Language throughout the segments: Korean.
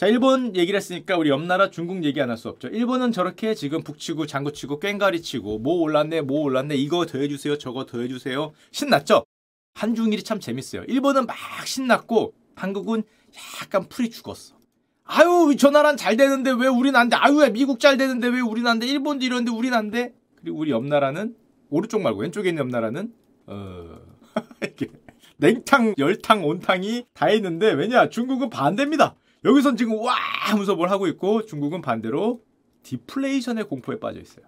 자 일본 얘기를 했으니까 우리 옆나라 중국 얘기 안 할 수 없죠. 일본은 저렇게 지금 북치고 장구치고 꽹가리치고 뭐 올랐네 뭐 올랐네 이거 더해주세요 저거 더해주세요 신났죠. 한중일이 참 재밌어요. 일본은 막 신났고 한국은 약간 풀이 죽었어. 아유 저 나라는 잘 되는데 왜 우린 안 돼? 아유 미국 잘 되는데 왜 우린 안 돼? 일본도 이러는데 우린 안 돼? 그리고 우리 옆나라는 오른쪽 말고 왼쪽에 있는 옆나라는 어 이게 냉탕 열탕 온탕이 다 있는데 왜냐 중국은 반대입니다. 여기선 지금 와 하면서 뭘 하고 있고 중국은 반대로 디플레이션의 공포에 빠져 있어요.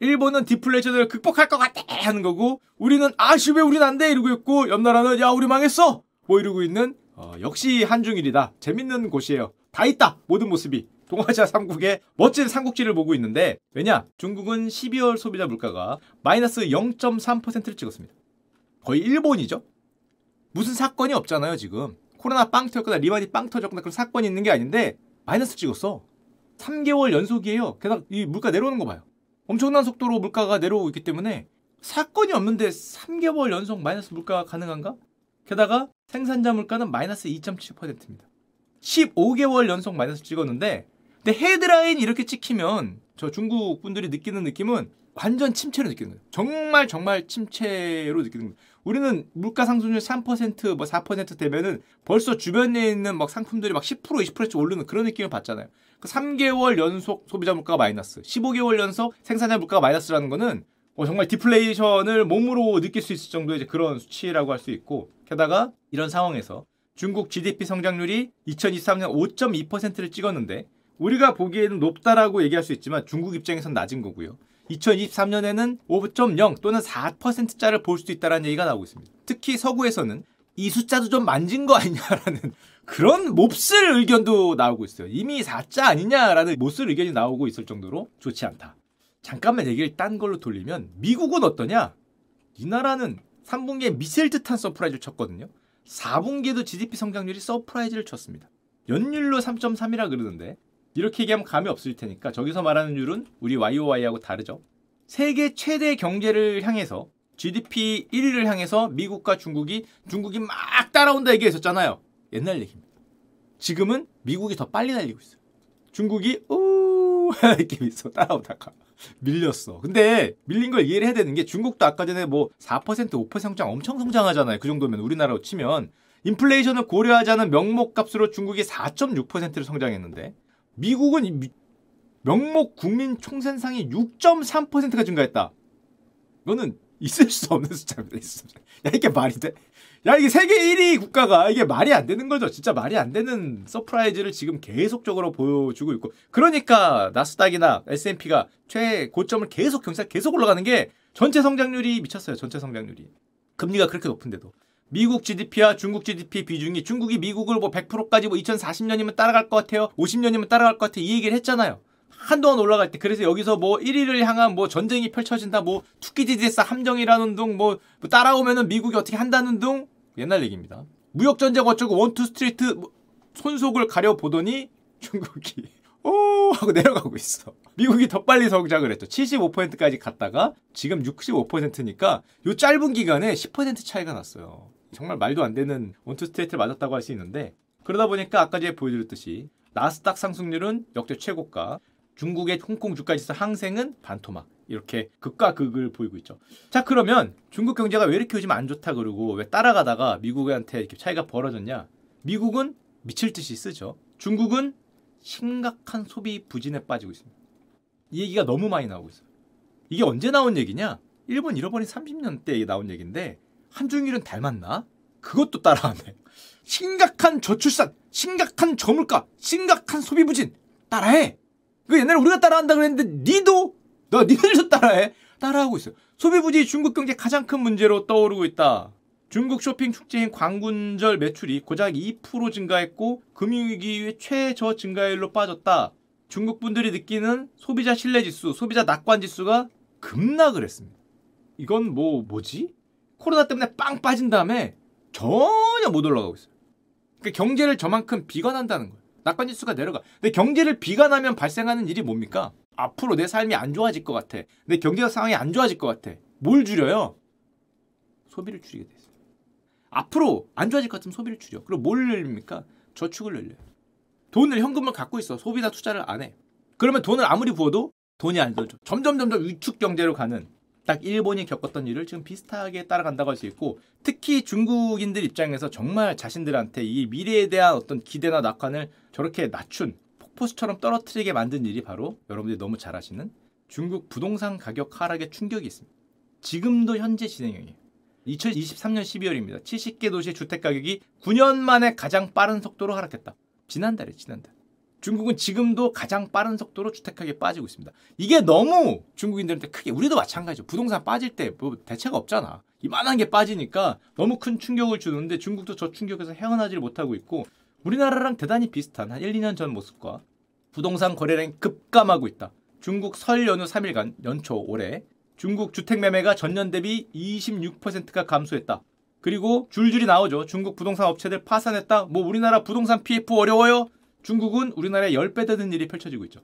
일본은 디플레이션을 극복할 것 같아 하는 거고 우리는 아씨 왜 우린 안 돼 이러고 있고 옆 나라는 야 우리 망했어! 뭐 이러고 있는 어, 역시 한중일이다. 재밌는 곳이에요. 다 있다! 모든 모습이. 동아시아 3국의 멋진 삼국지를 보고 있는데 왜냐? 중국은 12월 소비자 물가가 마이너스 0.3%를 찍었습니다. 거의 일본이죠? 무슨 사건이 없잖아요 지금 코로나 빵 터졌거나 리만이 빵 터졌거나 그런 사건이 있는 게 아닌데 마이너스 찍었어. 3개월 연속이에요. 게다가 이 물가 내려오는 거 봐요. 엄청난 속도로 물가가 내려오고 있기 때문에 사건이 없는데 3개월 연속 마이너스 물가가 가능한가? 게다가 생산자 물가는 마이너스 2.7%입니다. 15개월 연속 마이너스 찍었는데 근데 헤드라인 이렇게 찍히면 저 중국 분들이 느끼는 느낌은 완전 침체로 느끼는 거예요. 정말 정말 침체로 느끼는 거예요. 우리는 물가 상승률 3%, 뭐 4% 되면은 벌써 주변에 있는 막 상품들이 막 10%, 20%씩 오르는 그런 느낌을 받잖아요. 그 3개월 연속 소비자 물가가 마이너스, 15개월 연속 생산자 물가가 마이너스라는 거는 뭐 정말 디플레이션을 몸으로 느낄 수 있을 정도의 그런 수치라고 할 수 있고 게다가 이런 상황에서 중국 GDP 성장률이 2023년 5.2%를 찍었는데 우리가 보기에는 높다라고 얘기할 수 있지만 중국 입장에선 낮은 거고요. 2023년에는 5.0 또는 4%짜리를 볼 수도 있다는 얘기가 나오고 있습니다. 특히 서구에서는 이 숫자도 좀 만진 거 아니냐라는 그런 몹쓸 의견도 나오고 있어요. 이미 4자 아니냐라는 몹쓸 의견이 나오고 있을 정도로 좋지 않다. 잠깐만 얘기를 딴 걸로 돌리면 미국은 어떠냐? 이 나라는 3분기에 미친 듯한 서프라이즈를 쳤거든요. 4분기에도 GDP 성장률이 서프라이즈를 쳤습니다. 연율로 3.3이라 그러는데 이렇게 얘기하면 감이 없을 테니까 저기서 말하는 율은 우리 YOY하고 다르죠. 세계 최대 경제를 향해서 GDP 1위를 향해서 미국과 중국이 중국이 막 따라온다 얘기했었잖아요. 옛날 얘기입니다. 지금은 미국이 더 빨리 달리고 있어요. 중국이 우 이렇게 있어 따라오다가 밀렸어. 근데 밀린 걸 이해를 해야 되는 게 중국도 아까 전에 뭐 4% 5% 성장 엄청 성장하잖아요. 그 정도면 우리나라로 치면 인플레이션을 고려하지 않은 명목값으로 중국이 4.6%를 성장했는데 미국은 명목 국민 총생산이 6.3%가 증가했다. 이거는 있을 수 없는 숫자입니다. 야 이게 말이 돼? 야 이게 세계 1위 국가가 이게 말이 안 되는 거죠. 진짜 말이 안 되는 서프라이즈를 지금 계속적으로 보여주고 있고 그러니까 나스닥이나 S&P가 최고점을 계속 경신 계속 올라가는 게 전체 성장률이 미쳤어요. 전체 성장률이 금리가 그렇게 높은데도 미국 GDP와 중국 GDP 비중이 중국이 미국을 뭐 100%까지 뭐 2040년이면 따라갈 것 같아요. 50년이면 따라갈 것 같아. 이 얘기를 했잖아요. 한동안 올라갈 때 그래서 여기서 뭐 1위를 향한 뭐 전쟁이 펼쳐진다 뭐 투키디데스 함정이라는 둥 뭐 따라오면은 미국이 어떻게 한다는 둥 옛날 얘기입니다. 무역 전쟁 어쩌고 원투 스트레이트 뭐 손속을 겨뤄 보더니 중국이 오 하고 내려가고 있어. 미국이 더 빨리 성장을 했죠. 75%까지 갔다가 지금 65%니까 요 짧은 기간에 10% 차이가 났어요. 정말 말도 안 되는 원투 스트레이트를 맞았다고 할 수 있는데 그러다 보니까 아까 제가 보여드렸듯이 나스닥 상승률은 역대 최고가 중국의 홍콩 주가지수 항생은 반토막 이렇게 극과 극을 보이고 있죠. 자 그러면 중국 경제가 왜 이렇게 요즘 안 좋다 그러고 왜 따라가다가 미국한테 이렇게 차이가 벌어졌냐? 미국은 미칠 듯이 쓰죠. 중국은 심각한 소비 부진에 빠지고 있습니다. 이 얘기가 너무 많이 나오고 있어요. 이게 언제 나온 얘기냐? 일본 잃어버린 30년 때 나온 얘기인데 한중일은 닮았나? 그것도 따라하네. 심각한 저출산, 심각한 저물가, 심각한 소비 부진 따라해. 그 옛날에 우리가 따라한다 그랬는데 니도 너 니들도 따라해. 따라하고 있어요. 소비 부진이 중국 경제 가장 큰 문제로 떠오르고 있다. 중국 쇼핑 축제인 광군절 매출이 고작 2% 증가했고 금융위기 최저 증가율로 빠졌다. 중국 분들이 느끼는 소비자 신뢰지수, 소비자 낙관지수가 급락을 했습니다. 이건 뭐 뭐지? 코로나 때문에 빵 빠진 다음에 전혀 못 올라가고 있어요. 그러니까 경제를 저만큼 비관한다는 거예요. 낙관 지 수가 내려가. 근데 경제를 비관하면 발생하는 일이 뭡니까? 앞으로 내 삶이 안 좋아질 것 같아. 내 경제 상황이 안 좋아질 것 같아. 뭘 줄여요? 소비를 줄이게 돼 있어요. 앞으로 안 좋아질 것 같으면 소비를 줄여. 그리고 뭘 늘립니까? 저축을 늘려요. 돈을 현금을 갖고 있어. 소비나 투자를 안 해. 그러면 돈을 아무리 부어도 돈이 안 들죠. 점점 점점 위축 경제로 가는 딱 일본이 겪었던 일을 지금 비슷하게 따라간다고 할 수 있고 특히 중국인들 입장에서 정말 자신들한테 이 미래에 대한 어떤 기대나 낙관을 저렇게 낮춘 폭포수처럼 떨어뜨리게 만든 일이 바로 여러분들이 너무 잘 아시는 중국 부동산 가격 하락의 충격이 있습니다. 지금도 현재 진행형이에요. 2023년 12월입니다. 70개 도시의 주택 가격이 9년 만에 가장 빠른 속도로 하락했다. 지난달에 지난달. 중국은 지금도 가장 빠른 속도로 주택 가격이 빠지고 있습니다. 이게 너무 중국인들한테 크게 우리도 마찬가지죠. 부동산 빠질 때 뭐 대체가 없잖아. 이만한 게 빠지니까 너무 큰 충격을 주는데 중국도 저 충격에서 헤어나지를 못하고 있고 우리나라랑 대단히 비슷한 한 1, 2년 전 모습과 부동산 거래량이 급감하고 있다. 중국 설 연휴 3일간 연초 올해 중국 주택 매매가 전년 대비 26%가 감소했다. 그리고 줄줄이 나오죠. 중국 부동산 업체들 파산했다. 뭐 우리나라 부동산 PF 어려워요? 중국은 우리나라에 10배 되는 일이 펼쳐지고 있죠.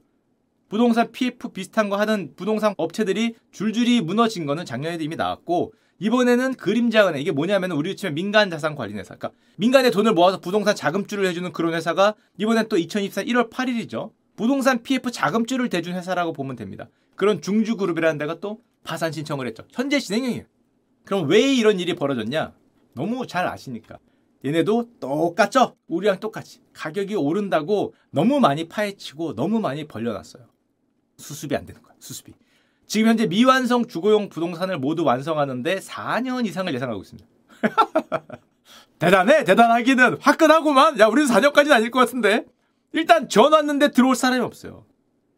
부동산 PF 비슷한 거 하는 부동산 업체들이 줄줄이 무너진 거는 작년에도 이미 나왔고 이번에는 그림자 은행 이게 뭐냐면 우리 치면 민간 자산 관리 회사 그러니까 민간의 돈을 모아서 부동산 자금줄을 해주는 그런 회사가 이번엔 또 2024년 1월 8일이죠. 부동산 PF 자금줄을 대준 회사라고 보면 됩니다. 그런 중주그룹이라는 데가 또 파산 신청을 했죠. 현재 진행형이에요. 그럼 왜 이런 일이 벌어졌냐? 너무 잘 아시니까. 얘네도 똑같죠? 우리랑 똑같이. 가격이 오른다고 너무 많이 파헤치고 너무 많이 벌려놨어요. 수습이 안 되는 거야, 수습이. 지금 현재 미완성 주거용 부동산을 모두 완성하는데 4년 이상을 예상하고 있습니다. 대단해, 대단하기는. 화끈하구만. 야, 우리는 4년까지는 아닐 것 같은데. 일단 전 왔는데 들어올 사람이 없어요.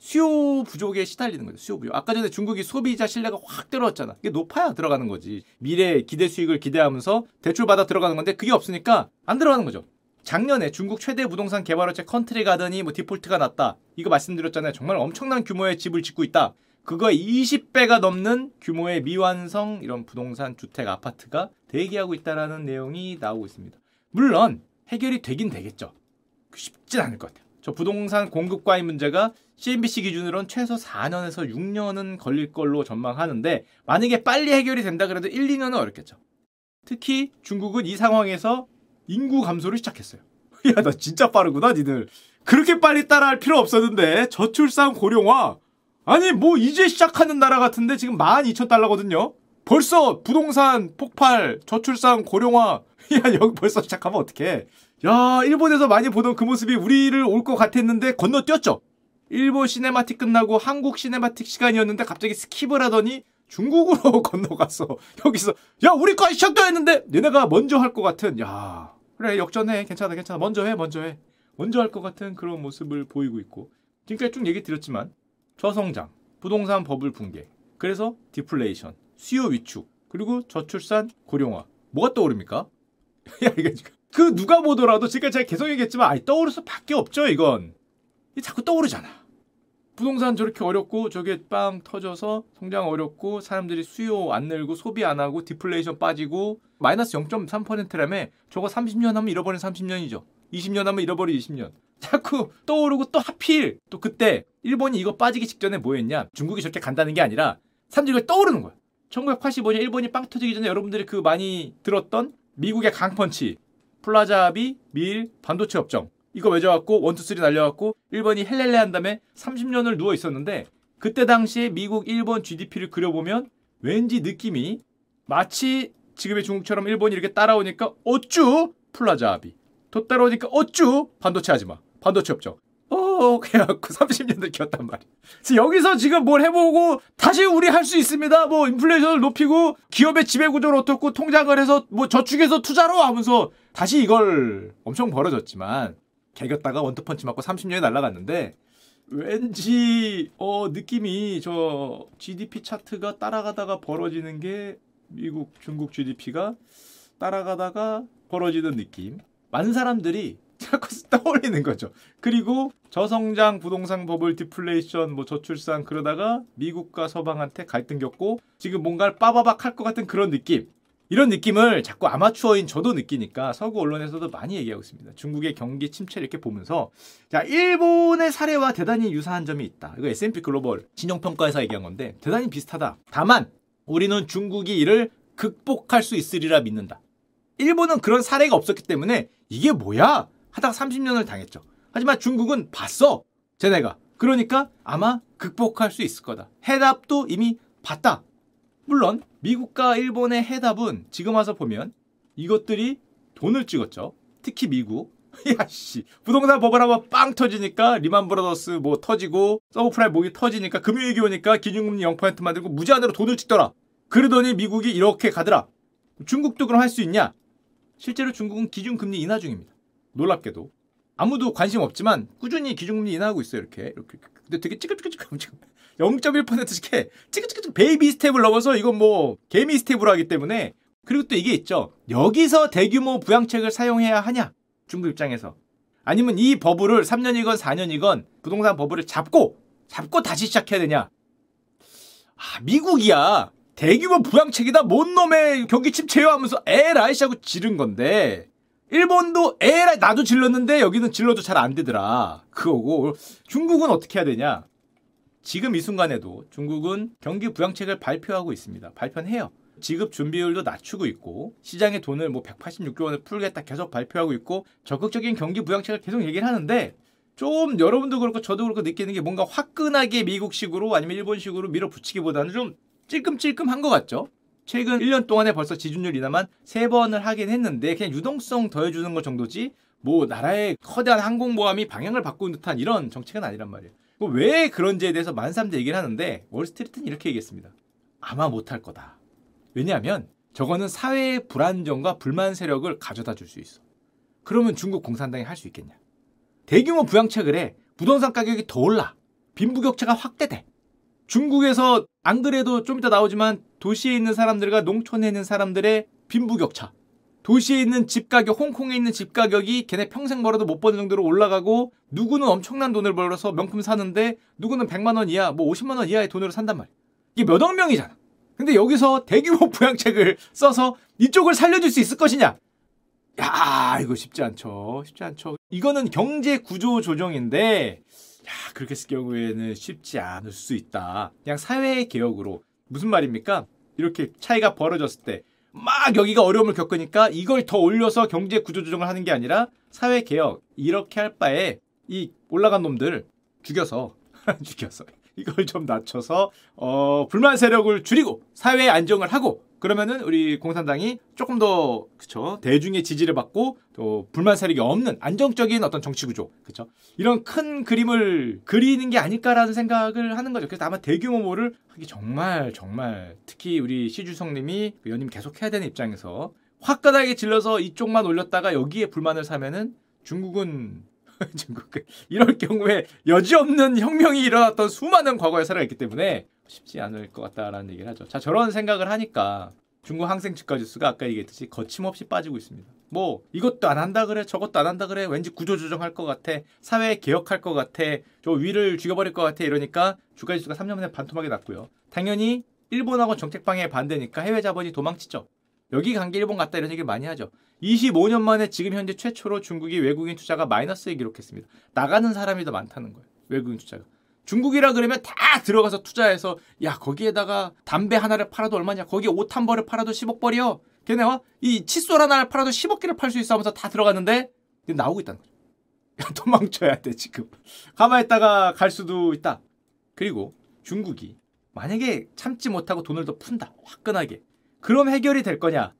수요 부족에 시달리는 거죠. 수요 부족. 아까 전에 중국이 소비자 신뢰가 확 들어왔잖아. 이게 높아야 들어가는 거지. 미래 기대 수익을 기대하면서 대출 받아 들어가는 건데 그게 없으니까 안 들어가는 거죠. 작년에 중국 최대 부동산 개발업체 컨트리 가든이 뭐 디폴트가 났다. 이거 말씀드렸잖아요. 정말 엄청난 규모의 집을 짓고 있다. 그거 20배가 넘는 규모의 미완성 이런 부동산 주택 아파트가 대기하고 있다라는 내용이 나오고 있습니다. 물론 해결이 되긴 되겠죠. 쉽진 않을 것 같아요. 저 부동산 공급과잉 문제가 CNBC 기준으로는 최소 4년에서 6년은 걸릴 걸로 전망하는데 만약에 빨리 해결이 된다 그래도 1, 2년은 어렵겠죠. 특히 중국은 이 상황에서 인구 감소를 시작했어요. 야, 나 진짜 빠르구나, 니들. 그렇게 빨리 따라할 필요 없었는데 저출산 고령화 아니 뭐 이제 시작하는 나라 같은데 지금 12,000달러거든요. 벌써 부동산 폭발, 저출산 고령화 야 여기 벌써 시작하면 어떡해. 야 일본에서 많이 보던 그 모습이 우리를 올 것 같았는데 건너뛰었죠. 일본 cinematic 끝나고 한국 cinematic 시간이었는데 갑자기 skip을 하더니 중국으로 건너갔어. 여기서 야 우리까지 시작도 했는데 얘네가 먼저 할 것 같은 야 그래 역전해 괜찮아 괜찮아 먼저 해 먼저 해 먼저 할 것 같은 그런 모습을 보이고 있고 지금까지 쭉 얘기 드렸지만 저성장, 부동산 버블 붕괴, 그래서 디플레이션, 수요 위축, 그리고 저출산 고령화. 뭐가 떠오릅니까? 그 누가 보더라도 지금까지 제가 계속 얘기했지만 아니 떠오를 수밖에 없죠, 이건. 이 자꾸 떠오르잖아. 부동산 저렇게 어렵고 저게 빵 터져서 성장 어렵고 사람들이 수요 안 늘고 소비 안 하고 디플레이션 빠지고 마이너스 0.3%라며 저거 30년 하면 잃어버린 30년이죠. 20년 하면 잃어버린 20년. 자꾸 떠오르고 또 하필 또 그때 일본이 이거 빠지기 직전에 뭐 했냐? 중국이 저렇게 간다는 게 아니라 사람들이 떠오르는 거야. 1985년 일본이 빵 터지기 전에 여러분들이 그 많이 들었던 미국의 강펀치, 플라자 합의 및 반도체 협정. 이거 맺어갖고 one two three 날려갖고 일본이 헬렐레 한 다음에 30년을 누워 있었는데 그때 당시에 미국, 일본 GDP를 그려보면 왠지 느낌이 마치 지금의 중국처럼 일본이 이렇게 따라오니까 어쭈 플라자비 더 따라오니까 어쭈 반도체 하지마 반도체 업종 어 그래갖고 30년을 키웠단 그래서 여기서 지금 뭘 해보고 다시 우리 할 수 있습니다. 뭐 인플레이션을 높이고 기업의 지배구조를 어떻고 통장을 해서 뭐 저축해서 투자로 하면서 다시 이걸 엄청 벌어졌지만 개겼다가 원투펀치 맞고 30년이 날라갔는데 왠지 어 느낌이 저 GDP 차트가 따라가다가 벌어지는 게 미국 중국 GDP가 따라가다가 벌어지는 느낌. 많은 사람들이 자꾸 떠올리는 거죠. 그리고 저성장 부동산 버블 디플레이션 뭐 저출산 그러다가 미국과 서방한테 갈등 겪고 지금 뭔가를 빠바박 할 것 같은 그런 느낌. 이런 느낌을 자꾸 아마추어인 저도 느끼니까 서구 언론에서도 많이 얘기하고 있습니다. 중국의 경기 침체 이렇게 보면서 자 일본의 사례와 대단히 유사한 점이 있다. 이거 S&P 글로벌 진영평가에서 얘기한 건데 대단히 비슷하다. 다만 우리는 중국이 이를 극복할 수 있으리라 믿는다. 일본은 그런 사례가 없었기 때문에 이게 뭐야? 하다가 30년을 당했죠. 하지만 중국은 봤어. 쟤네가. 그러니까 아마 극복할 수 있을 거다. 해답도 이미 봤다. 물론 미국과 일본의 해답은 지금 와서 보면 이것들이 돈을 찍었죠. 특히 미국. 야씨 부동산 버블 한번 빵 터지니까 리만 브라더스 뭐 터지고 subprime mortgage 터지니까 금융위기 오니까 기준금리 0% 만들고 무제한으로 돈을 찍더라. 그러더니 미국이 이렇게 가더라. 중국도 그럼 할 수 있냐? 실제로 중국은 기준금리 인하 중입니다. 놀랍게도 아무도 관심 없지만 꾸준히 기준금리 인하하고 있어요. 이렇게 이렇게. 근데 되게 찌글찌글찌글 0.1%씩 해. 찌글찌글 baby step을 넘어서 이건 뭐 개미 step으로 하기 때문에 그리고 또 이게 있죠. 여기서 대규모 부양책을 사용해야 하냐? 중국 입장에서. 아니면 이 버블을 3년이건 4년이건 부동산 버블을 잡고 잡고 다시 시작해야 되냐? 아, 미국이야. 대규모 부양책이다. 뭔 놈의 경기 침체요 하면서 에라이 하고 지른 건데 일본도 에라이 나도 질렀는데 여기는 질러도 잘 안 되더라. 그거고 중국은 어떻게 해야 되냐? 지금 이 순간에도 중국은 경기 부양책을 발표하고 있습니다. 발표는 해요. 지급 준비율도 낮추고 있고 시장에 돈을 뭐 186조 원을 풀겠다 계속 발표하고 있고 적극적인 경기 부양책을 계속 얘기를 하는데 좀 여러분도 그렇고 저도 그렇고 느끼는 게 뭔가 화끈하게 미국식으로 아니면 일본식으로 밀어붙이기보다는 좀 찔끔찔끔한 것 같죠? 최근 1년 동안에 벌써 지준율 인하만 3번을 하긴 했는데 그냥 유동성 더해주는 것 정도지 뭐 나라의 커다란 항공모함이 방향을 바꾸는 듯한 이런 정책은 아니란 말이에요. 뭐왜 그런지에 대해서 만삼대 얘기를 하는데 월스트리트는 이렇게 얘기했습니다. 아마 못할 거다. 왜냐하면 저거는 사회의 불안정과 불만 세력을 가져다 줄 수 있어. 그러면 중국 공산당이 할 수 있겠냐? 대규모 부양책을 해. 부동산 가격이 더 올라. 빈부격차가 확대돼. 중국에서 안 그래도 좀 이따 나오지만 도시에 있는 사람들과 농촌에 있는 사람들의 빈부격차. 도시에 있는 집 가격, 홍콩에 있는 집 가격이 걔네 평생 벌어도 못 버는 정도로 올라가고 누구는 엄청난 돈을 벌어서 명품 사는데 누구는 100만 원 이하, 뭐 50만 원 이하의 돈으로 산단 말이야. 이게 몇 억 명이잖아. 근데 여기서 대규모 부양책을 써서 이쪽을 살려줄 수 있을 것이냐? 야, 이거 쉽지 않죠. 쉽지 않죠. 이거는 경제 구조 조정인데, 야, 그렇게 쓸 경우에는 쉽지 않을 수 있다. 그냥 사회 개혁으로. 무슨 말입니까? 이렇게 차이가 벌어졌을 때, 막 여기가 어려움을 겪으니까 이걸 더 올려서 경제 구조 조정을 하는 게 아니라 사회 개혁. 이렇게 할 바에 이 올라간 놈들 죽여서, 죽여서. 이걸 좀 낮춰서 어, 불만 세력을 줄이고 사회 안정을 하고 그러면은 우리 공산당이 조금 더 그쵸 대중의 지지를 받고 또 불만 세력이 없는 안정적인 어떤 정치 구조 그쵸 이런 큰 그림을 그리는 게 아닐까라는 생각을 하는 거죠. 그래서 아마 대규모를 하기 정말 정말 특히 우리 시주성님이 그 연임 계속 해야 되는 입장에서 화끈하게 질러서 이쪽만 올렸다가 여기에 불만을 사면은 중국은 중국 이럴 경우에 여지없는 혁명이 일어났던 수많은 과거의 사례가 있기 때문에 쉽지 않을 것 같다라는 얘기를 하죠. 자 저런 생각을 하니까 중국 항생 주가 지수가 아까 얘기했듯이 거침없이 빠지고 있습니다. 뭐 이것도 안 한다 그래 저것도 안 한다 그래 왠지 구조조정할 것 같아 사회 개혁할 것 같아 저 위를 죽여버릴 것 같아 이러니까 주가 지수가 3년 만에 반토막이 났고요. 당연히 일본하고 정책 방향에 반대니까 해외 자본이 도망치죠. 여기 간 게 일본 같다 이런 얘기를 많이 하죠. 25년 만에 지금 현재 최초로 중국이 외국인 투자가 마이너스에 기록했습니다. 나가는 사람이 더 많다는 거예요. 외국인 투자가. 중국이라 그러면 다 들어가서 투자해서 야 거기에다가 담배 하나를 팔아도 얼마냐? 거기에 옷 한 벌을 팔아도 10억 벌이요? 걔네와 이 칫솔 하나를 팔아도 10억 개를 팔 수 있어 하면서 다 들어갔는데 나오고 있다는 거죠. 야 도망쳐야 돼 지금. 가만히 있다가 갈 수도 있다. 그리고 중국이 만약에 참지 못하고 돈을 더 푼다 화끈하게. 그럼 해결이 될 거냐?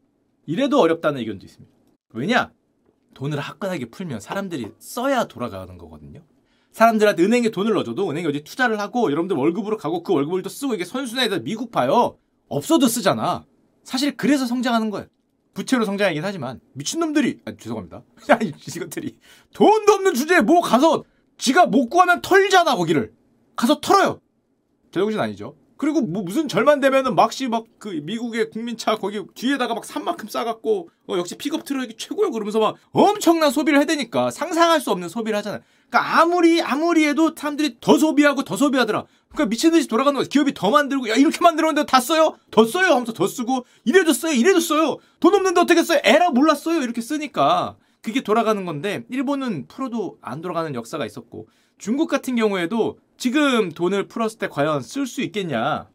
이래도 어렵다는 의견도 있습니다. 왜냐? 돈을 화끈하게 풀면 사람들이 써야 돌아가는 거거든요. 사람들한테 은행에 돈을 넣어줘도 은행이 어디 투자를 하고 여러분들 월급으로 가고 그 월급을 또 쓰고 이게 선순환에다 미국 봐요. 없어도 쓰잖아. 사실 그래서 성장하는 거예요. 부채로 성장하긴 하지만 미친놈들이 아, 죄송합니다. 이것들이 돈도 없는 주제에 뭐 가서 지가 못 구하면 털잖아 거기를 가서 털어요. 제정신 아니죠. 그리고 뭐 무슨 절만 되면은 막시 막 그 미국의 국민차 거기 뒤에다가 막 산만큼 싸갖고 어 역시 픽업 트럭이 최고야 그러면서 막 엄청난 소비를 해대니까 상상할 수 없는 소비를 하잖아요. 그러니까 아무리 아무리 해도 사람들이 더 소비하고 더 소비하더라. 그러니까 미친 듯이 돌아가는 거야. 기업이 더 만들고 야 이렇게 만들었는데 다 써요? 더 써요? 하면서 더 쓰고 이래도 써요? 이래도 써요? 돈 없는데 어떻게 써요? 에라 몰랐어요? 이렇게 쓰니까 그게 돌아가는 건데 일본은 풀어도 안 돌아가는 역사가 있었고 중국 같은 경우에도 지금 돈을 풀었을 때 과연 쓸 수 있겠냐?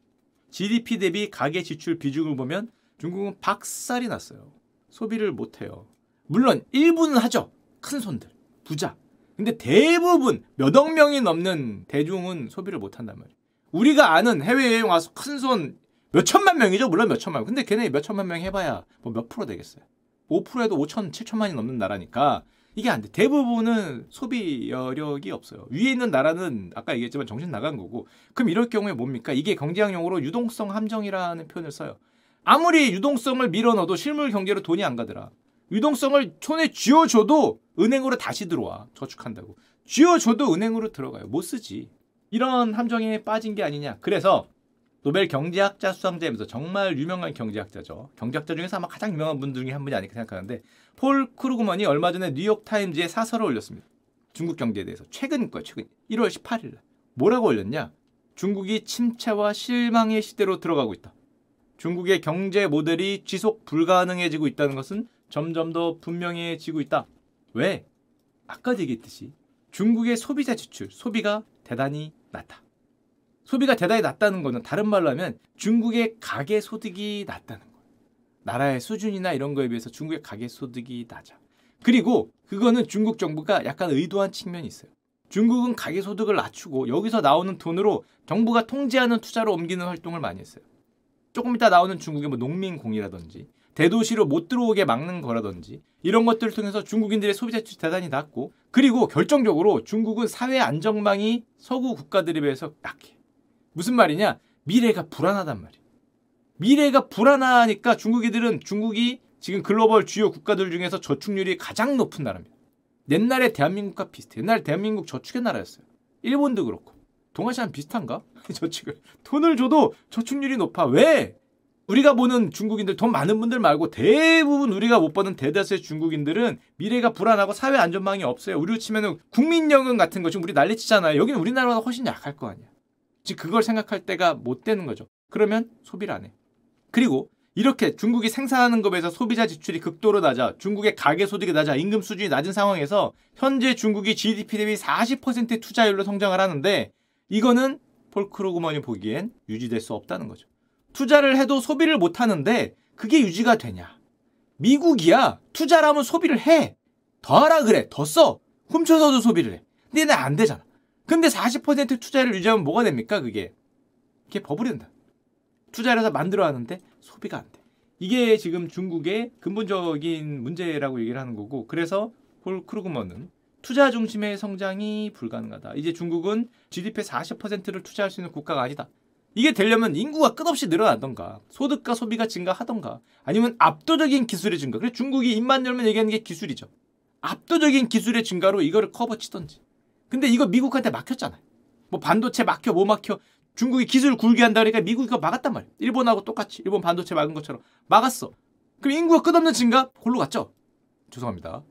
GDP 대비 가계 지출 비중을 보면 중국은 박살이 났어요. 소비를 못 해요. 물론 일부는 하죠. 큰 손들, 부자. 근데 대부분 몇억 명이 넘는 대중은 소비를 못 한단 말이에요. 우리가 아는 해외 여행 와서 큰 손 몇 천만 명이죠. 물론 몇 천만 명. 근데 걔네 몇 천만 명 해봐야 뭐 몇 프로 되겠어요. 5%에도 5천, 7천만이 넘는 나라니까 이게 안 돼. 대부분은 소비 여력이 없어요. 위에 있는 나라는 아까 얘기했지만 정신 나간 거고. 그럼 이럴 경우에 뭡니까? 이게 경제학 용어로 유동성 함정이라는 표현을 써요. 아무리 유동성을 밀어 넣어도 실물 경제로 돈이 안 가더라. 유동성을 손에 쥐어줘도 은행으로 다시 들어와. 저축한다고. 쥐어줘도 은행으로 들어가요. 못 쓰지. 이런 함정에 빠진 게 아니냐. 그래서 노벨 경제학자 수상자면서 정말 유명한 경제학자죠. 경제학자 중에서 아마 가장 유명한 분 중에 한 분이 아닐까 생각하는데 폴 크루그먼이 얼마 전에 뉴욕 타임즈에 사설을 올렸습니다. 중국 경제에 대해서 최근 거예요. 최근 1월 18일 날. 뭐라고 올렸냐? 중국이 침체와 실망의 시대로 들어가고 있다. 중국의 경제 모델이 지속 불가능해지고 있다는 것은 점점 더 분명해지고 있다. 왜? 아까 얘기했듯이 중국의 소비자 지출, 소비가 대단히 낮다. 소비가 대단히 낮다는 것은 다른 말로 하면 중국의 가계 소득이 낮다는 거예요. 나라의 수준이나 이런 거에 비해서 중국의 가계 소득이 낮아. 그리고 그거는 중국 정부가 약간 의도한 측면이 있어요. 중국은 가계 소득을 낮추고 여기서 나오는 돈으로 정부가 통제하는 투자로 옮기는 활동을 많이 했어요. 조금 이따 나오는 중국의 뭐 농민공이라든지 대도시로 못 들어오게 막는 거라든지 이런 것들을 통해서 중국인들의 소비 자출이 대단히 낮고 그리고 결정적으로 중국은 사회 안정망이 서구 국가들에 비해서 약해. 무슨 말이냐? 미래가 불안하단 말이에요. 미래가 불안하니까 중국이들은 중국이 지금 글로벌 주요 국가들 중에서 저축률이 가장 높은 나라입니다. 옛날에 대한민국과 비슷해. 옛날 대한민국 저축의 나라였어요. 일본도 그렇고. 동아시아는 비슷한가? 저축을. 돈을 줘도 저축률이 높아. 왜? 우리가 보는 중국인들 돈 많은 분들 말고 대부분 우리가 못 보는 대다수의 중국인들은 미래가 불안하고 사회 안전망이 없어요. 우리로 치면은 국민연금 같은 거 지금 우리 난리치잖아요. 여기는 우리나라보다 훨씬 약할 거 아니야. 즉 그걸 생각할 때가 못 되는 거죠. 그러면 소비를 안 해. 그리고 이렇게 중국이 생산하는 것에서 소비자 지출이 극도로 낮아 중국의 가계 소득이 낮아 임금 수준이 낮은 상황에서 현재 중국이 GDP 대비 40%의 투자율로 성장을 하는데 이거는 폴크로그먼이 보기엔 유지될 수 없다는 거죠. 투자를 해도 소비를 못 하는데 그게 유지가 되냐? 미국이야 투자라면 소비를 해. 더 하라 그래. 더 써. 훔쳐서도 소비를 해. 근데 안 되잖아. 근데 40% 투자를 유지하면 뭐가 됩니까? 그게. 그게 버블이 된다. 투자를 해서 만들어 하는데 소비가 안 돼. 이게 지금 중국의 근본적인 문제라고 얘기를 하는 거고 그래서 폴 크루그먼은 투자 중심의 성장이 불가능하다. 이제 중국은 GDP의 40%를 투자할 수 있는 국가가 아니다. 이게 되려면 인구가 끝없이 늘어나던가 소득과 소비가 증가하던가 아니면 압도적인 기술의 증가. 그래서 중국이 입만 열면 얘기하는 게 기술이죠. 압도적인 기술의 증가로 이거를 커버치던지. 근데 이거 미국한테 막혔잖아요. 뭐 반도체 막혀 뭐 막혀 중국이 기술 굴게 한다 그러니까 미국이 그거 막았단 말이에요. 일본하고 똑같이 일본 반도체 막은 것처럼 막았어. 그럼 인구가 끝없는 증가 골로 갔죠. 죄송합니다.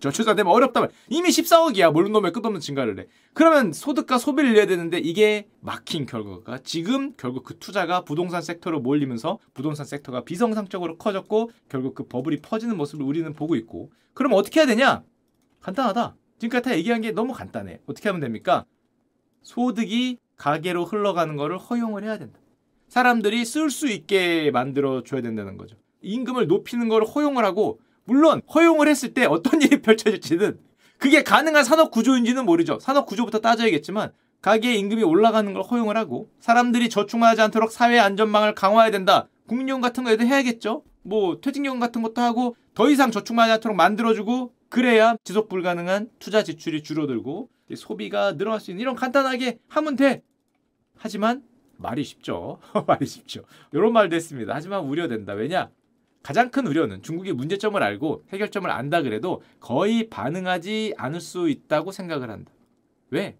저출산되면 어렵다 말. 이미 14억이야. 모른 놈의 끝없는 증가를 해. 그러면 소득과 소비를 내야 되는데 이게 막힌 결과가 지금 결국 그 투자가 부동산 섹터로 몰리면서 부동산 섹터가 비정상적으로 커졌고 결국 그 버블이 퍼지는 모습을 우리는 보고 있고 그럼 어떻게 해야 되냐? 간단하다. 지금까지 다 얘기한 게 너무 간단해. 어떻게 하면 됩니까? 소득이 가계로 흘러가는 거를 허용을 해야 된다. 사람들이 쓸 수 있게 만들어 줘야 된다는 거죠. 임금을 높이는 걸 허용을 하고 물론 허용을 했을 때 어떤 일이 펼쳐질지는 그게 가능한 산업 구조인지는 모르죠. 산업 구조부터 따져야겠지만 가계의 임금이 올라가는 걸 허용을 하고 사람들이 저축하지 않도록 사회 안전망을 강화해야 된다. 국민연금 같은 거에도 해야겠죠. 뭐 퇴직연금 같은 것도 하고 더 이상 저축하지 않도록 만들어주고 그래야 지속 불가능한 투자 지출이 줄어들고 소비가 늘어날 수 있는 이런 간단하게 하면 돼. 하지만 말이 쉽죠. 말이 쉽죠. 이런 말도 했습니다. 하지만 우려된다. 왜냐? 가장 큰 우려는 중국이 문제점을 알고 해결점을 안다 그래도 거의 반응하지 않을 수 있다고 생각을 한다. 왜?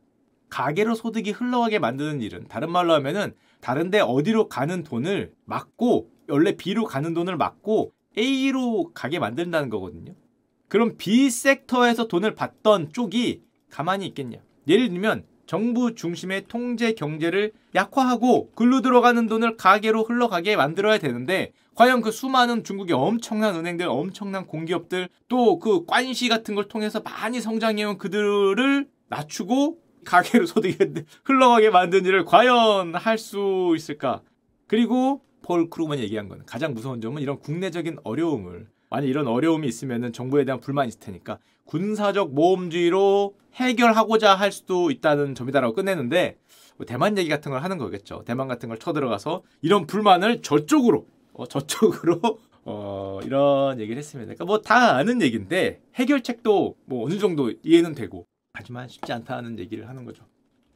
가계로 소득이 흘러가게 만드는 일은 다른 말로 하면은 다른데 어디로 가는 돈을 막고 원래 B로 가는 돈을 막고 A로 가게 만든다는 거거든요. 그럼 B 섹터에서 돈을 받던 쪽이 가만히 있겠냐? 예를 들면 정부 중심의 통제 경제를 약화하고 글로 들어가는 돈을 가계로 흘러가게 만들어야 되는데 과연 그 수많은 중국의 엄청난 은행들, 엄청난 공기업들 또 그 관시 같은 걸 통해서 많이 성장해온 그들을 낮추고 가계로 소득이 흘러가게 만든 일을 과연 할 수 있을까? 그리고 폴 크루그먼이 얘기한 건 가장 무서운 점은 이런 국내적인 어려움을 만약 이런 어려움이 있으면은 정부에 대한 불만이 있을 테니까 군사적 모험주의로 해결하고자 할 수도 있다는 점이다라고 끝내는데 뭐 대만 얘기 같은 걸 하는 거겠죠. 대만 같은 걸 쳐들어가서 이런 불만을 저쪽으로 어, 저쪽으로 어, 이런 얘기를 했습니다. 그러니까 뭐 다 아는 얘기인데 해결책도 뭐 어느 정도 이해는 되고 하지만 쉽지 않다는 얘기를 하는 거죠.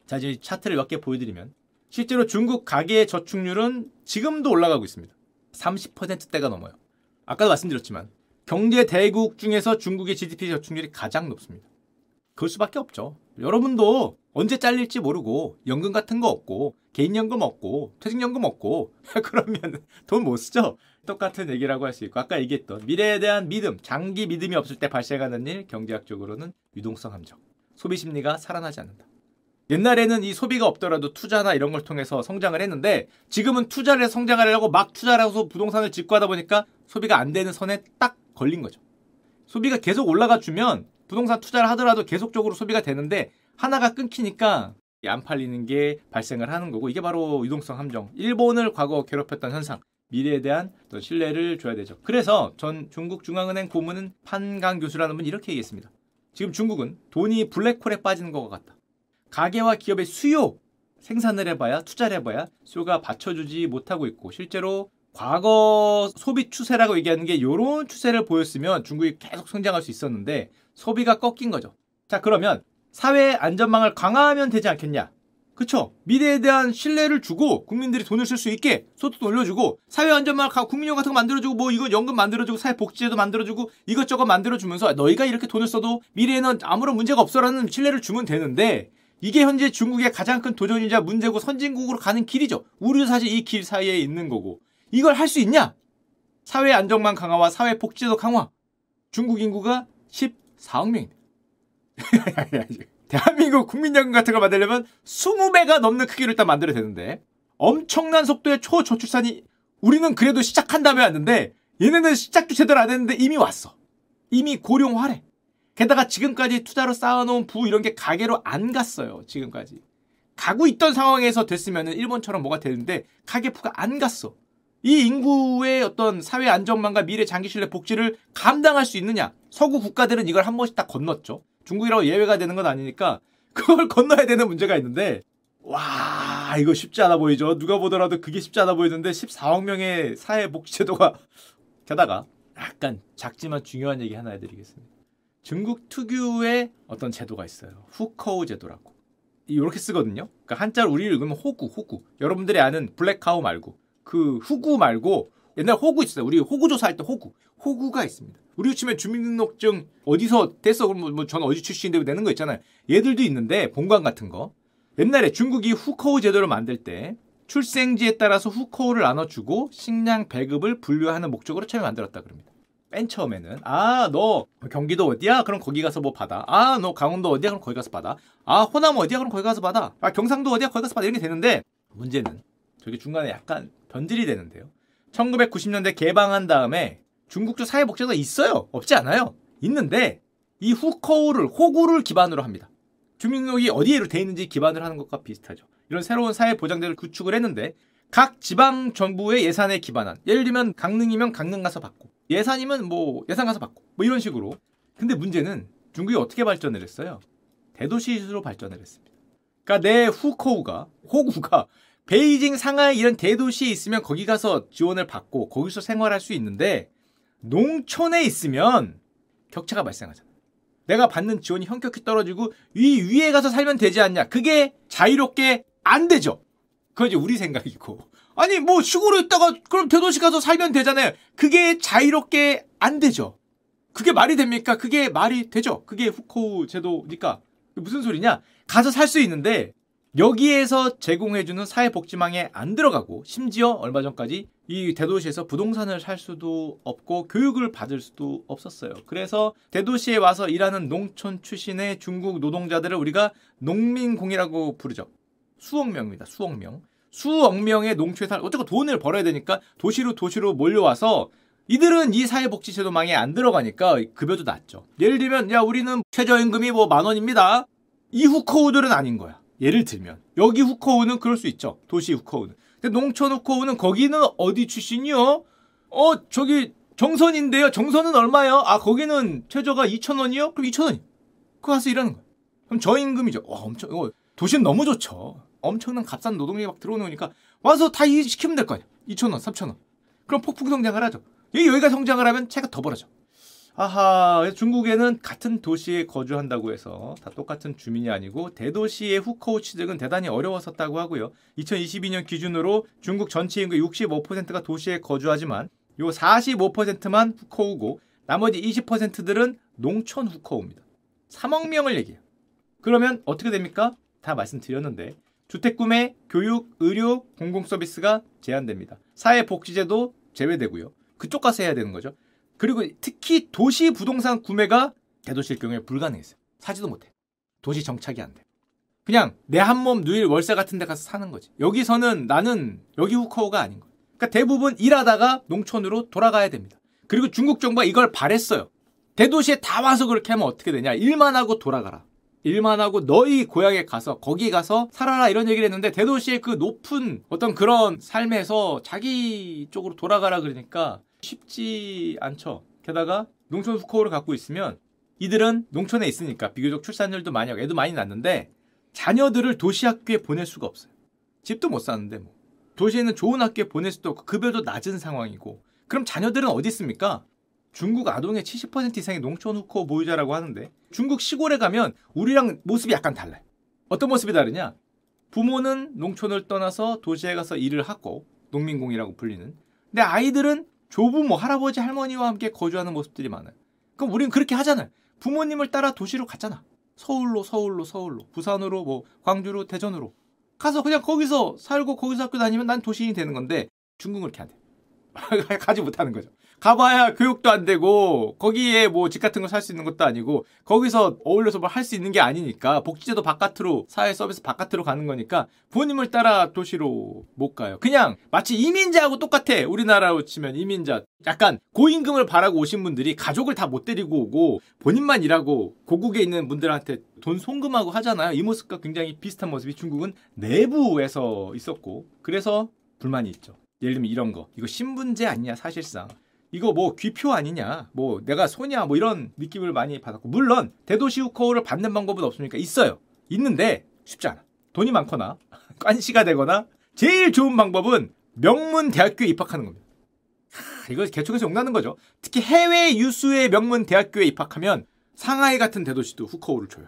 자, 이제 차트를 몇 개 보여드리면 실제로 중국 가계 저축률은 지금도 올라가고 있습니다. 30%대가 넘어요. 아까도 말씀드렸지만 경제 대국 중에서 중국의 GDP 저축률이 가장 높습니다. 그럴 수밖에 없죠. 여러분도 언제 잘릴지 모르고 연금 같은 거 없고 개인연금 없고 퇴직연금 없고 그러면 돈 못 쓰죠. 똑같은 얘기라고 할 수 있고 아까 얘기했던 미래에 대한 믿음, 장기 믿음이 없을 때 발생하는 일 경제학적으로는 유동성 함정. 소비 심리가 살아나지 않는다. 옛날에는 이 소비가 없더라도 투자나 이런 걸 통해서 성장을 했는데 지금은 투자를 성장하려고 막 투자를 해서 부동산을 짓고 하다 보니까 소비가 안 되는 선에 딱 걸린 거죠. 소비가 계속 올라가 주면 부동산 투자를 하더라도 계속적으로 소비가 되는데 하나가 끊기니까 안 팔리는 게 발생을 하는 거고 이게 바로 유동성 함정. 일본을 과거 괴롭혔던 현상. 미래에 대한 또 신뢰를 줘야 되죠. 그래서 전 중국 중앙은행 고문은 판강 교수라는 분이 이렇게 얘기했습니다. 지금 중국은 돈이 블랙홀에 빠지는 것 같다. 가계와 기업의 수요 생산을 해봐야 투자를 해봐야 수요가 받쳐주지 못하고 있고 실제로 과거 소비 추세라고 얘기하는 게 이런 추세를 보였으면 중국이 계속 성장할 수 있었는데 소비가 꺾인 거죠. 자 그러면 사회 안전망을 강화하면 되지 않겠냐? 그쵸? 미래에 대한 신뢰를 주고 국민들이 돈을 쓸 수 있게 소득도 올려주고 사회 안전망 국민연금 같은 거 만들어주고 뭐 이거 연금 만들어주고 사회 복지제도 만들어주고 이것저것 만들어주면서 너희가 이렇게 돈을 써도 미래에는 아무런 문제가 없어라는 신뢰를 주면 되는데 이게 현재 중국의 가장 큰 도전이자 문제고 선진국으로 가는 길이죠. 우리도 사실 이 길 사이에 있는 거고 이걸 할 수 있냐? 사회 안정망 강화와 사회 복지제도 강화. 중국 인구가 14억 명입니다. 대한민국 국민연금 같은 걸 만들려면 20배가 넘는 크기로 일단 만들어야 되는데 엄청난 속도의 초저출산이 우리는 그래도 시작한 다음에 왔는데 얘네는 시작도 제대로 안 했는데 이미 왔어. 이미 고령화래. 게다가 지금까지 투자로 쌓아놓은 부 이런 게 가게로 안 갔어요. 지금까지. 가고 있던 상황에서 됐으면 일본처럼 뭐가 되는데 가계부가 안 갔어. 이 인구의 어떤 사회 안정망과 미래 장기 신뢰 복지를 감당할 수 있느냐? 서구 국가들은 이걸 한 번씩 다 건넜죠. 중국이라고 예외가 되는 건 아니니까 그걸 건너야 되는 문제가 있는데 와 이거 쉽지 않아 보이죠. 누가 보더라도 그게 쉽지 않아 보이는데 14억 명의 사회 복지 제도가 게다가 약간 작지만 중요한 얘기 하나 해드리겠습니다. 중국 특유의 어떤 제도가 있어요. 후커우 제도라고. 이렇게 쓰거든요. 그러니까 한자로 우리를 읽으면 호구, 호구. 여러분들이 아는 블랙카우 말고 그 후구 말고 옛날 호구 있어요. 우리 호구 조사할 때 호구. 호구가 있습니다. 우리 치면 주민등록증 어디서 뗐어? 그럼 뭐전 어디 출신인데 내는 거 있잖아요. 얘들도 있는데 본관 같은 거. 옛날에 중국이 후커우 제도를 만들 때 출생지에 따라서 후커우를 나눠주고 식량 배급을 분류하는 목적으로 처음에 만들었다 그럽니다. 맨 처음에는 아 너 경기도 어디야? 그럼 거기 가서 뭐 받아. 아 너 강원도 어디야? 그럼 거기 가서 받아. 아 호남 어디야? 그럼 거기 가서 받아. 아 경상도 어디야? 거기 가서 받아. 이렇게 되는데 문제는 저게 중간에 약간 변질이 되는데요. 1990년대 개방한 다음에 중국도 사회복지가 있어요. 없지 않아요. 있는데 이 후커우를 호구를 기반으로 합니다. 주민등록이 어디에로 돼 있는지 기반을 하는 것과 비슷하죠. 이런 새로운 사회 보장제를 구축을 했는데 각 지방 정부의 예산에 기반한 예를 들면 강릉이면 강릉 가서 받고 예산이면 뭐 예산 가서 받고 뭐 이런 식으로 근데 문제는 중국이 어떻게 발전을 했어요? 대도시로 발전을 했습니다. 그러니까 내 후커우가 호구가 베이징, 상하이 이런 대도시에 있으면 거기 가서 지원을 받고 거기서 생활할 수 있는데 농촌에 있으면 격차가 발생하잖아. 내가 받는 지원이 현격히 떨어지고 위 위에 가서 살면 되지 않냐? 그게 자유롭게 안 되죠. 그건 이제 우리 생각이고. 아니 뭐 시골에 있다가 그럼 대도시 가서 살면 되잖아요. 그게 자유롭게 안 되죠. 그게 말이 됩니까? 그게 말이 되죠. 그게 후코 제도니까. 무슨 소리냐? 가서 살 수 있는데 여기에서 제공해주는 사회복지망에 안 들어가고 심지어 얼마 전까지 이 대도시에서 부동산을 살 수도 없고 교육을 받을 수도 없었어요. 그래서 대도시에 와서 일하는 농촌 출신의 중국 노동자들을 우리가 농민공이라고 부르죠. 수억 명입니다. 수억 명. 수억 명의 농촌에 살 어쨌든 돈을 벌어야 되니까 도시로 도시로 몰려와서 이들은 이 사회복지제도망에 안 들어가니까 급여도 낮죠. 예를 들면 야 우리는 최저임금이 뭐 만 원입니다. 이 후커우들은 아닌 거야. 예를 들면 여기 후커우는 그럴 수 있죠. 도시 후커우는. 근데 농촌 후커우는 거기는 어디 출신이요? 어 저기 정선인데요. 정선은 얼마요? 아 거기는 최저가 2,000원이요? 그럼 2,000원이. 그거 가서 일하는 거야. 그럼 저임금이죠. 와 엄청 어, 도시는 너무 좋죠. 엄청난 값싼 노동력이 막 들어오니까 와서 다 시키면 될 거 아니야. 2,000원, 3,000원. 그럼 폭풍 성장을 하죠. 여기가 성장을 하면 차가 더 벌어져. 아하, 중국에는 같은 도시에 거주한다고 해서 다 똑같은 주민이 아니고 대도시의 후커우 취득은 대단히 어려웠었다고 하고요. 2022년 기준으로 중국 전체 인구 65%가 도시에 거주하지만 요 45%만 후커우고 나머지 20%들은 농촌 후커우입니다. 3억 명을 얘기해요. 그러면 어떻게 됩니까? 다 말씀드렸는데 주택 구매, 교육, 의료, 공공 서비스가 제한됩니다. 사회 복지 제도 제외되고요. 그쪽 가서 해야 되는 거죠. 그리고 특히 도시 부동산 구매가 대도시일 경우에 불가능했어요. 사지도 못해. 도시 정착이 안 돼. 그냥 내 한 몸 누일 월세 같은 데 가서 사는 거지. 여기서는 나는 여기 후커우가 아닌 거야. 그러니까 대부분 일하다가 농촌으로 돌아가야 됩니다. 그리고 중국 정부가 이걸 바랬어요. 대도시에 다 와서 그렇게 하면 어떻게 되냐. 일만 하고 돌아가라. 일만 하고 너희 고향에 가서 거기 가서 살아라 이런 얘기를 했는데 대도시의 그 높은 어떤 그런 삶에서 자기 쪽으로 돌아가라 그러니까 쉽지 않죠. 게다가 농촌 후커우를 갖고 있으면 이들은 농촌에 있으니까 비교적 출산율도 많이 하고 애도 많이 낳는데 자녀들을 도시 학교에 보낼 수가 없어요. 집도 못 사는데 뭐. 도시에는 좋은 학교에 보낼 수도 없고 급여도 낮은 상황이고 그럼 자녀들은 어디 있습니까? 중국 아동의 70% 이상이 농촌 후커 보유자라고 하는데 중국 시골에 가면 우리랑 모습이 약간 달라요. 어떤 모습이 다르냐? 부모는 농촌을 떠나서 도시에 가서 일을 하고 농민공이라고 불리는 근데 아이들은 조부모, 할아버지, 할머니와 함께 거주하는 모습들이 많아요. 그럼 우리는 그렇게 하잖아요. 부모님을 따라 도시로 갔잖아. 서울로, 서울로, 서울로, 부산으로, 뭐 광주로, 대전으로 가서 그냥 거기서 살고 거기서 학교 다니면 난 도시인이 되는 건데 중국은 그렇게 안 돼. 가지 못하는 거죠. 가봐야 교육도 안 되고 거기에 뭐 집 같은 거 살 수 있는 것도 아니고 거기서 어울려서 뭘 할 수 있는 게 아니니까 복지제도 바깥으로 사회 서비스 바깥으로 가는 거니까 부모님을 따라 도시로 못 가요. 그냥 마치 이민자하고 똑같아. 우리나라로 치면 이민자. 약간 고임금을 바라고 오신 분들이 가족을 다 못 데리고 오고 본인만 일하고 고국에 있는 분들한테 돈 송금하고 하잖아요. 이 모습과 굉장히 비슷한 모습이 중국은 내부에서 있었고 그래서 불만이 있죠. 예를 들면 이런 거. 이거 신분제 아니냐 사실상. 이거 뭐 귀표 아니냐, 뭐 내가 소냐, 뭐 이런 느낌을 많이 받았고 물론 대도시 후커를 받는 방법은 없습니까? 있어요. 있는데 쉽지 않아. 돈이 많거나 관시가 되거나 제일 좋은 방법은 명문 대학교에 입학하는 겁니다. 이거 개척에서 용나는 거죠. 특히 해외 유수의 명문 대학교에 입학하면 상하이 같은 대도시도 후커우를 줘요.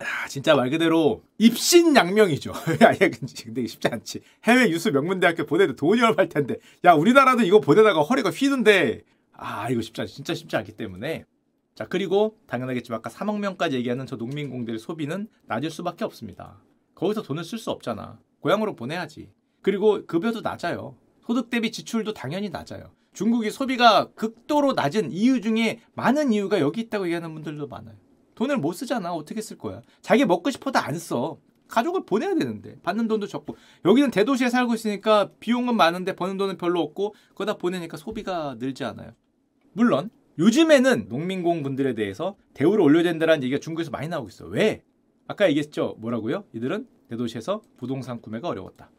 아, 진짜 말 그대로 입신양명이죠. 아예 근데 쉽지 않지. 해외 유수 명문대학교 보내도 돈이 얼마일 텐데. 야 우리나라도 이거 보내다가 허리가 휘는데 아 이거 쉽지 않 진짜 쉽지 않기 때문에 자 그리고 당연하겠지만 아까 3억 명까지 얘기하는 저 농민공들의 소비는 낮을 수밖에 없습니다. 거기서 돈을 쓸 수 없잖아. 고향으로 보내야지. 그리고 급여도 낮아요. 소득 대비 지출도 당연히 낮아요. 중국이 소비가 극도로 낮은 이유 중에 많은 이유가 여기 있다고 얘기하는 분들도 많아요. 돈을 못 쓰잖아. 어떻게 쓸 거야? 자기 먹고 싶어도 안 써. 가족을 보내야 되는데 받는 돈도 적고 여기는 대도시에 살고 있으니까 비용은 많은데 버는 돈은 별로 없고 그러다 보내니까 소비가 늘지 않아요. 물론 요즘에는 농민공 분들에 대해서 대우를 올려야 된다는 얘기가 중국에서 많이 나오고 있어요. 왜? 아까 얘기했죠. 뭐라고요? 이들은 대도시에서 부동산 구매가 어려웠다.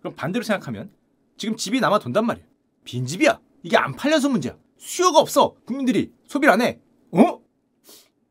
그럼 반대로 생각하면 지금 집이 남아 돈단 말이야. 빈집이야. 이게 안 팔려서 문제야. 수요가 없어. 국민들이 소비를 안 해. 어?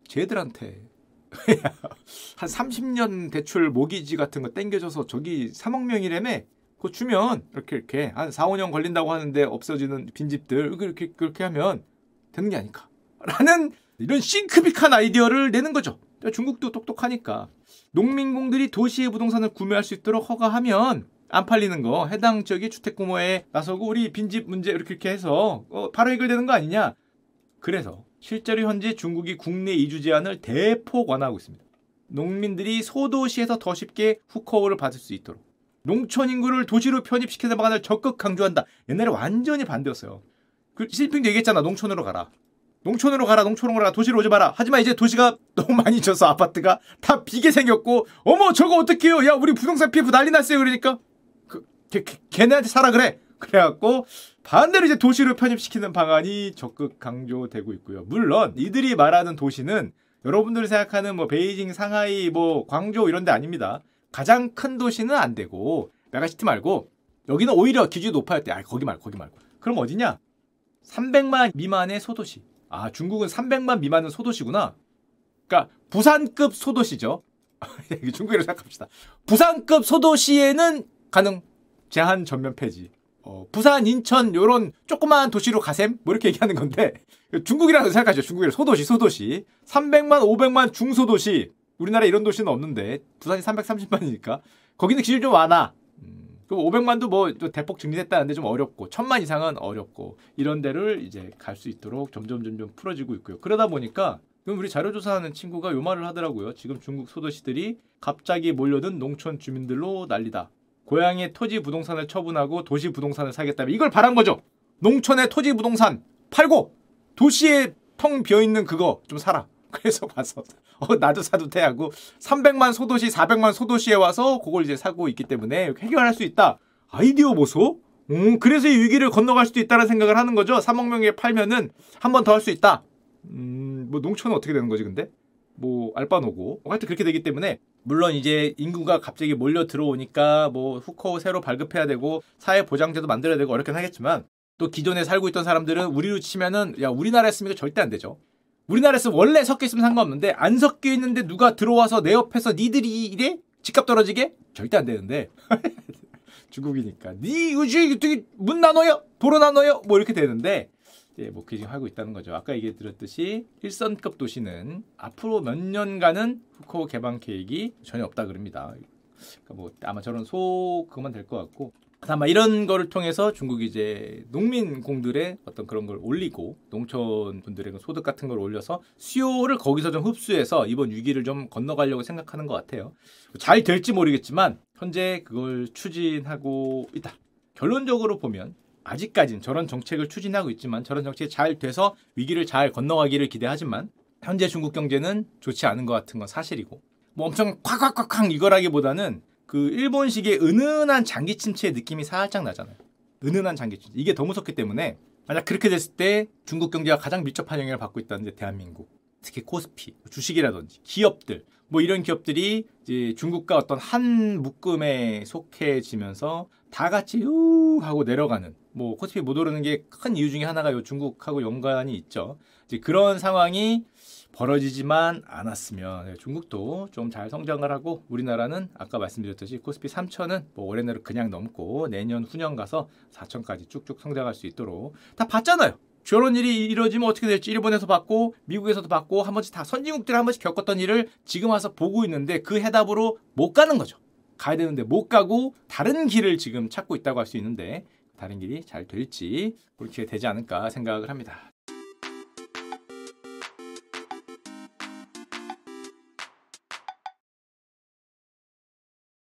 쟤들한테. 한 30년 대출 모기지 같은 거 땡겨줘서 저기 3억 명이라며 그거 주면 이렇게 이렇게 한 4, 5년 걸린다고 하는데 없어지는 빈집들 그렇게 그렇게 하면 되는 게 아닐까? 라는 이런 싱크빅한 아이디어를 내는 거죠. 중국도 똑똑하니까. 농민공들이 도시의 부동산을 구매할 수 있도록 허가하면 안 팔리는 거. 해당 지역의 주택 구매에 나서고 우리 빈집 문제 이렇게 이렇게 해서 어, 바로 해결되는 거 아니냐. 그래서 실제로 현재 중국이 국내 이주 제한을 대폭 완화하고 있습니다. 농민들이 소도시에서 더 쉽게 후커우를 받을 수 있도록 농촌 인구를 도시로 편입시키는 방안을 적극 강조한다. 옛날에 완전히 반대였어요. 그 시진핑도 얘기했잖아. 농촌으로 가라. 농촌으로 가라. 농촌으로 가라. 도시로 오지 마라. 하지만 이제 도시가 너무 많이 져서 아파트가 다 비게 생겼고 어머 저거 어떡해요. 야 우리 부동산 피부 난리 났어요. 그러니까 그, 걔, 걔네한테 사라 그래. 그래갖고 반대로 이제 도시로 편입시키는 방안이 적극 강조되고 있고요. 물론 이들이 말하는 도시는 여러분들이 생각하는 뭐 베이징, 상하이, 뭐 광저우 이런 데 아닙니다. 가장 큰 도시는 안 되고 메가시티 말고 여기는 오히려 기준이 높아야 돼. 아, 거기 말고 거기 말고. 그럼 어디냐? 300만 미만의 소도시. 아, 중국은 300만 미만은 소도시구나. 그러니까 부산급 소도시죠. 중국으로 생각합시다. 부산급 소도시에는 가능 제한 전면 폐지. 어, 부산, 인천 요런 조그마한 도시로 가셈 뭐 이렇게 얘기하는 건데 중국이라고 생각하죠. 중국이 소도시, 소도시. 300만, 500만 중소도시. 우리나라 이런 도시는 없는데 부산이 330만이니까 거기는 기준이 좀 많아. 음, 그럼 500만도 뭐 대폭 증진했다는데 좀 어렵고 1000만 이상은 어렵고 이런 데를 이제 갈 수 있도록 점점 점점 풀어지고 있고요. 그러다 보니까 그럼 우리 자료 조사하는 친구가 요 말을 하더라고요. 지금 중국 소도시들이 갑자기 몰려든 농촌 주민들로 난리다. 고향의 토지 부동산을 처분하고 도시 부동산을 사겠다면 이걸 바란 거죠. 농촌의 토지 부동산 팔고 도시에 텅 비어 있는 그거 좀 사라. 그래서 가서 어, 나도 사도 돼 하고 300만 소도시, 400만 소도시에 와서 그걸 이제 사고 있기 때문에 해결할 수 있다. 아이디어 보소? 음, 그래서 이 위기를 건너갈 수도 있다는 생각을 하는 거죠. 3억 명에 팔면은 한 번 더 할 수 있다. 음, 뭐 농촌은 어떻게 되는 거지 근데? 뭐 알바노고. 하여튼 그렇게 되기 때문에 물론 이제 인구가 갑자기 몰려 들어오니까 뭐 후커 새로 발급해야 되고 사회 보장제도 만들어야 되고 어렵긴 하겠지만 또 기존에 살고 있던 사람들은 우리로 치면은 야 우리나라에 있으면 절대 안 되죠. 우리나라에 서 원래 섞여 있으면 상관없는데 안 섞여 있는데 누가 들어와서 내 옆에서 니들이 이래? 집값 떨어지게? 절대 안 되는데. 중국이니까. 니 우지 문 나눠요? 도로 나눠요? 뭐 이렇게 되는데 예, 뭐 기증 하고 있다는 거죠. 아까 얘기 드렸듯이 1선급 도시는 앞으로 몇 년간은 후코 개방 계획이 전혀 없다 그럽니다. 그러니까 뭐 아마 저런 소 그것만 될 것 같고 아마 이런 거를 통해서 중국이 이제 농민 공들의 어떤 그런 걸 올리고 농촌 분들의 그 소득 같은 걸 올려서 수요를 거기서 좀 흡수해서 이번 위기를 좀 건너가려고 생각하는 것 같아요. 잘 될지 모르겠지만 현재 그걸 추진하고 있다. 결론적으로 보면 아직까진 저런 정책을 추진하고 있지만 저런 정책이 잘 돼서 위기를 잘 건너가기를 기대하지만 현재 중국 경제는 좋지 않은 것 같은 건 사실이고 뭐 엄청 콱콱콱콱 이거라기보다는 그 일본식의 은은한 장기 침체의 느낌이 살짝 나잖아요. 은은한 장기 침체. 이게 더 무섭기 때문에 만약 그렇게 됐을 때 중국 경제가 가장 밀접한 영향을 받고 있다는 게 대한민국. 특히 코스피, 주식이라든지 기업들 뭐 이런 기업들이 이제 중국과 어떤 한 묶음에 속해지면서 다 같이 우 하고 내려가는 뭐 코스피 못 오르는 게 큰 이유 중에 하나가 요 중국하고 연관이 있죠. 이제 그런 상황이 벌어지지만 않았으면 네, 중국도 좀 잘 성장을 하고 우리나라는 아까 말씀드렸듯이 코스피 3천은 뭐 올해 내로 그냥 넘고 내년 후년 가서 4천까지 쭉쭉 성장할 수 있도록 다 봤잖아요. 저런 일이 이루어지면 어떻게 될지 일본에서 봤고 미국에서도 봤고 한 번씩 다 선진국들이 한 번씩 겪었던 일을 지금 와서 보고 있는데 그 해답으로 못 가는 거죠. 가야 되는데 못 가고 다른 길을 지금 찾고 있다고 할 수 있는데 다른 길이 잘 될지 그렇게 되지 않을까 생각을 합니다.